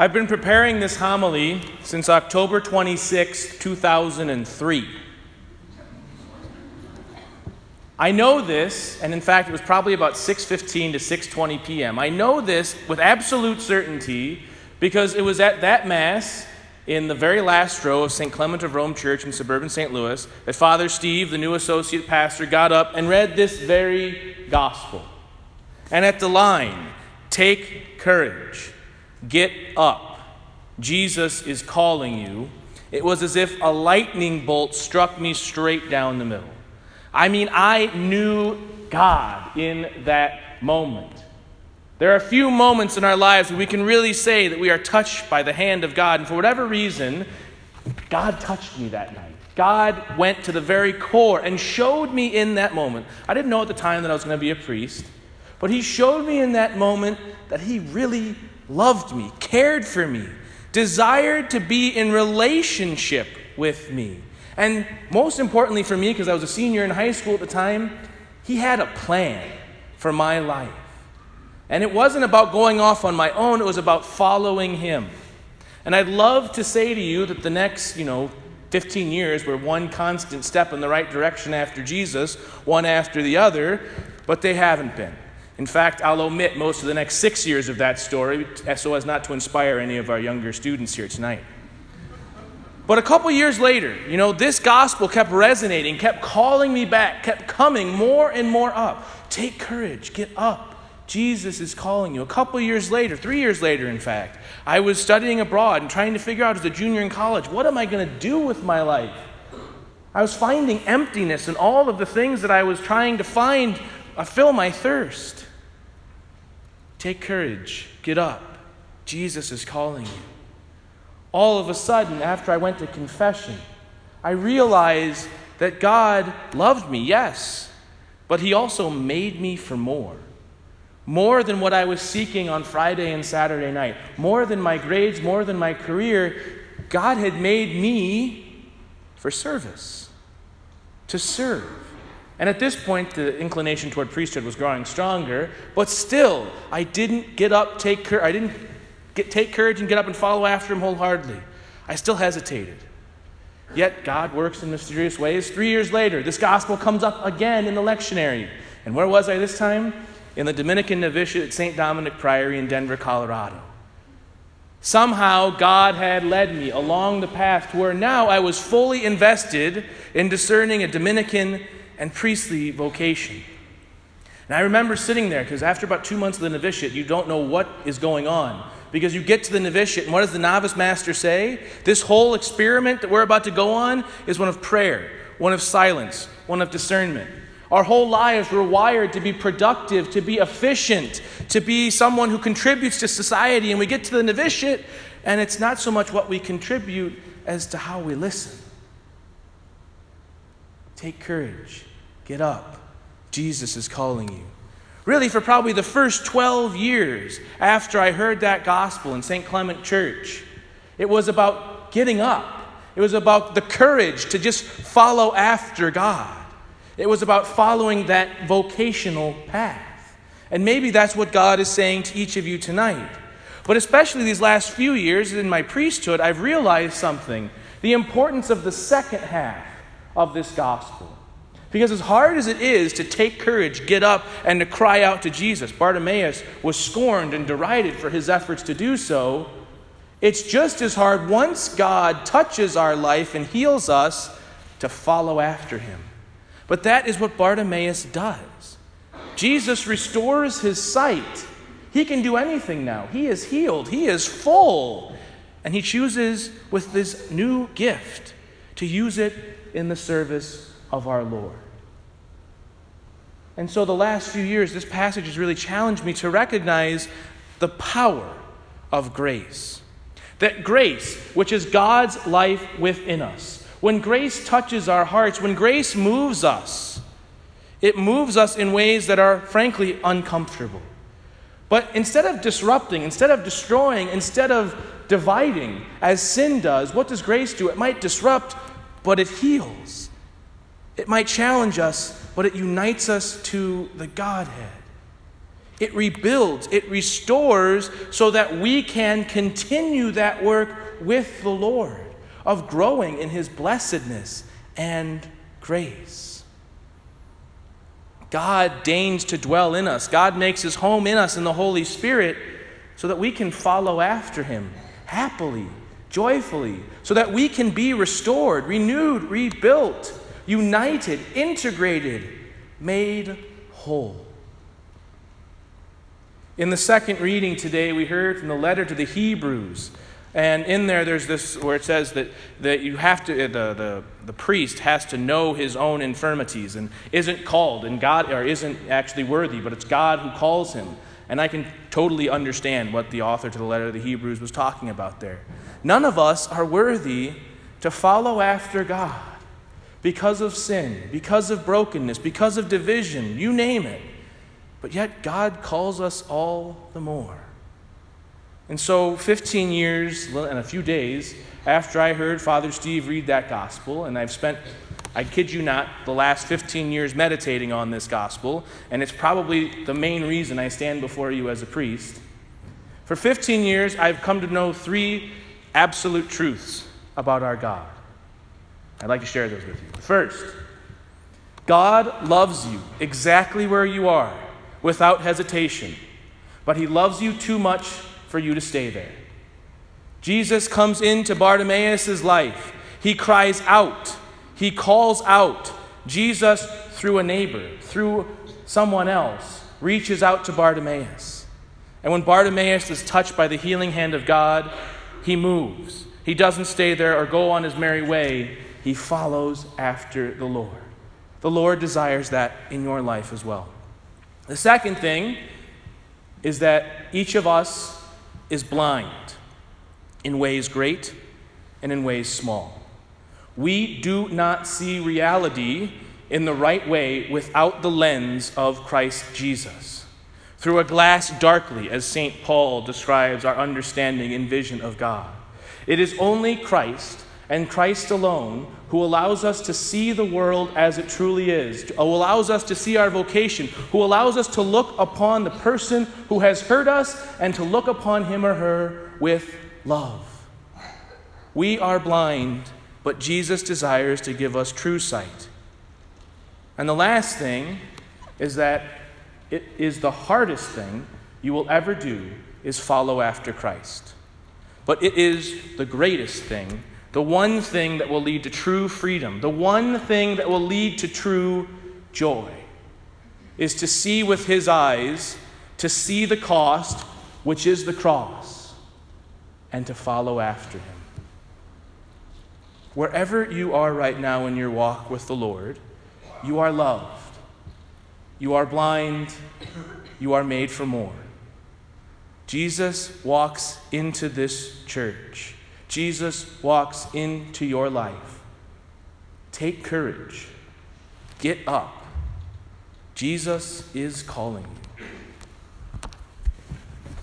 I've been preparing this homily since October 26, 2003. I know this, and in fact it was probably about 6:15 to 6:20 p.m. I know this with absolute certainty because it was at that mass in the very last row of St. Clement of Rome Church in suburban St. Louis that Father Steve, the new associate pastor, got up and read this very gospel. And at the line, take courage. Get up. Jesus is calling you. It was as if a lightning bolt struck me straight down the middle. I mean, I knew God in that moment. There are a few moments in our lives where we can really say that we are touched by the hand of God, and for whatever reason, God touched me that night. God went to the very core and showed me in that moment. I didn't know at the time that I was going to be a priest, but He showed me in that moment that He really loved me, cared for me, desired to be in relationship with me. And most importantly for me, because I was a senior in high school at the time, he had a plan for my life. And it wasn't about going off on my own, it was about following him. And I'd love to say to you that the next, you know, 15 years were one constant step in the right direction after Jesus, one after the other, but they haven't been. In fact, I'll omit most of the next six years of that story so as not to inspire any of our younger students here tonight. But a couple years later, you know, this gospel kept resonating, kept calling me back, kept coming more and more up. Take courage, get up. Jesus is calling you. A couple years later, three years later, in fact, I was studying abroad and trying to figure out as a junior in college, what am I going to do with my life? I was finding emptiness in all of the things that I was trying to find, uh, fill my thirst. Take courage. Get up. Jesus is calling you. All of a sudden, after I went to confession, I realized that God loved me, yes, but He also made me for more. More than what I was seeking on Friday and Saturday night, more than my grades, more than my career, God had made me for service, to serve. And at this point, the inclination toward priesthood was growing stronger, but still, I didn't get up, take courage, I didn't get, take courage and get up and follow after him wholeheartedly. I still hesitated. Yet God works in mysterious ways. Three years later, this gospel comes up again in the lectionary. And where was I this time? In the Dominican novitiate at St. Dominic Priory in Denver, Colorado. Somehow, God had led me along the path to where now I was fully invested in discerning a Dominican and priestly vocation. And I remember sitting there because after about two months of the novitiate, you don't know what is going on. Because you get to the novitiate, and what does the novice master say? This whole experiment that we're about to go on is one of prayer, one of silence, one of discernment. Our whole lives were wired to be productive, to be efficient, to be someone who contributes to society. And we get to the novitiate, and it's not so much what we contribute as to how we listen. Take courage. Get up. Jesus is calling you. Really, for probably the first 12 years after I heard that gospel in St. Clement Church, it was about getting up. It was about the courage to just follow after God. It was about following that vocational path. And maybe that's what God is saying to each of you tonight. But especially these last few years in my priesthood, I've realized something the importance of the second half of this gospel. Because as hard as it is to take courage, get up, and to cry out to Jesus, Bartimaeus was scorned and derided for his efforts to do so. It's just as hard once God touches our life and heals us to follow after him. But that is what Bartimaeus does. Jesus restores his sight. He can do anything now. He is healed, he is full. And he chooses, with this new gift, to use it in the service of our Lord. And so, the last few years, this passage has really challenged me to recognize the power of grace. That grace, which is God's life within us, when grace touches our hearts, when grace moves us, it moves us in ways that are frankly uncomfortable. But instead of disrupting, instead of destroying, instead of dividing, as sin does, what does grace do? It might disrupt, but it heals. It might challenge us, but it unites us to the Godhead. It rebuilds, it restores so that we can continue that work with the Lord of growing in His blessedness and grace. God deigns to dwell in us. God makes His home in us in the Holy Spirit so that we can follow after Him happily, joyfully, so that we can be restored, renewed, rebuilt, united, integrated, made whole. In the second reading today, we heard from the letter to the Hebrews. And in there, there's this where it says that, that you have to, the, the, the priest has to know his own infirmities and isn't called and God, or isn't actually worthy, but it's God who calls him. And I can totally understand what the author to the letter of the Hebrews was talking about there. None of us are worthy to follow after God because of sin, because of brokenness, because of division, you name it. But yet, God calls us all the more. And so, 15 years and a few days after I heard Father Steve read that gospel, and I've spent, I kid you not, the last 15 years meditating on this gospel, and it's probably the main reason I stand before you as a priest. For 15 years, I've come to know three absolute truths about our God. I'd like to share those with you. First, God loves you exactly where you are without hesitation, but He loves you too much for you to stay there. Jesus comes into Bartimaeus' life. He cries out, he calls out. Jesus, through a neighbor, through someone else, reaches out to Bartimaeus. And when Bartimaeus is touched by the healing hand of God, he moves. He doesn't stay there or go on his merry way. He follows after the Lord. The Lord desires that in your life as well. The second thing is that each of us is blind in ways great and in ways small. We do not see reality in the right way without the lens of Christ Jesus. Through a glass darkly, as St. Paul describes our understanding and vision of God. It is only Christ and Christ alone who allows us to see the world as it truly is, who allows us to see our vocation, who allows us to look upon the person who has hurt us and to look upon him or her with love. We are blind, but Jesus desires to give us true sight. And the last thing is that it is the hardest thing you will ever do is follow after Christ. But it is the greatest thing the one thing that will lead to true freedom, the one thing that will lead to true joy, is to see with his eyes, to see the cost, which is the cross, and to follow after him. Wherever you are right now in your walk with the Lord, you are loved. You are blind. You are made for more. Jesus walks into this church Jesus walks into your life. Take courage. Get up. Jesus is calling you.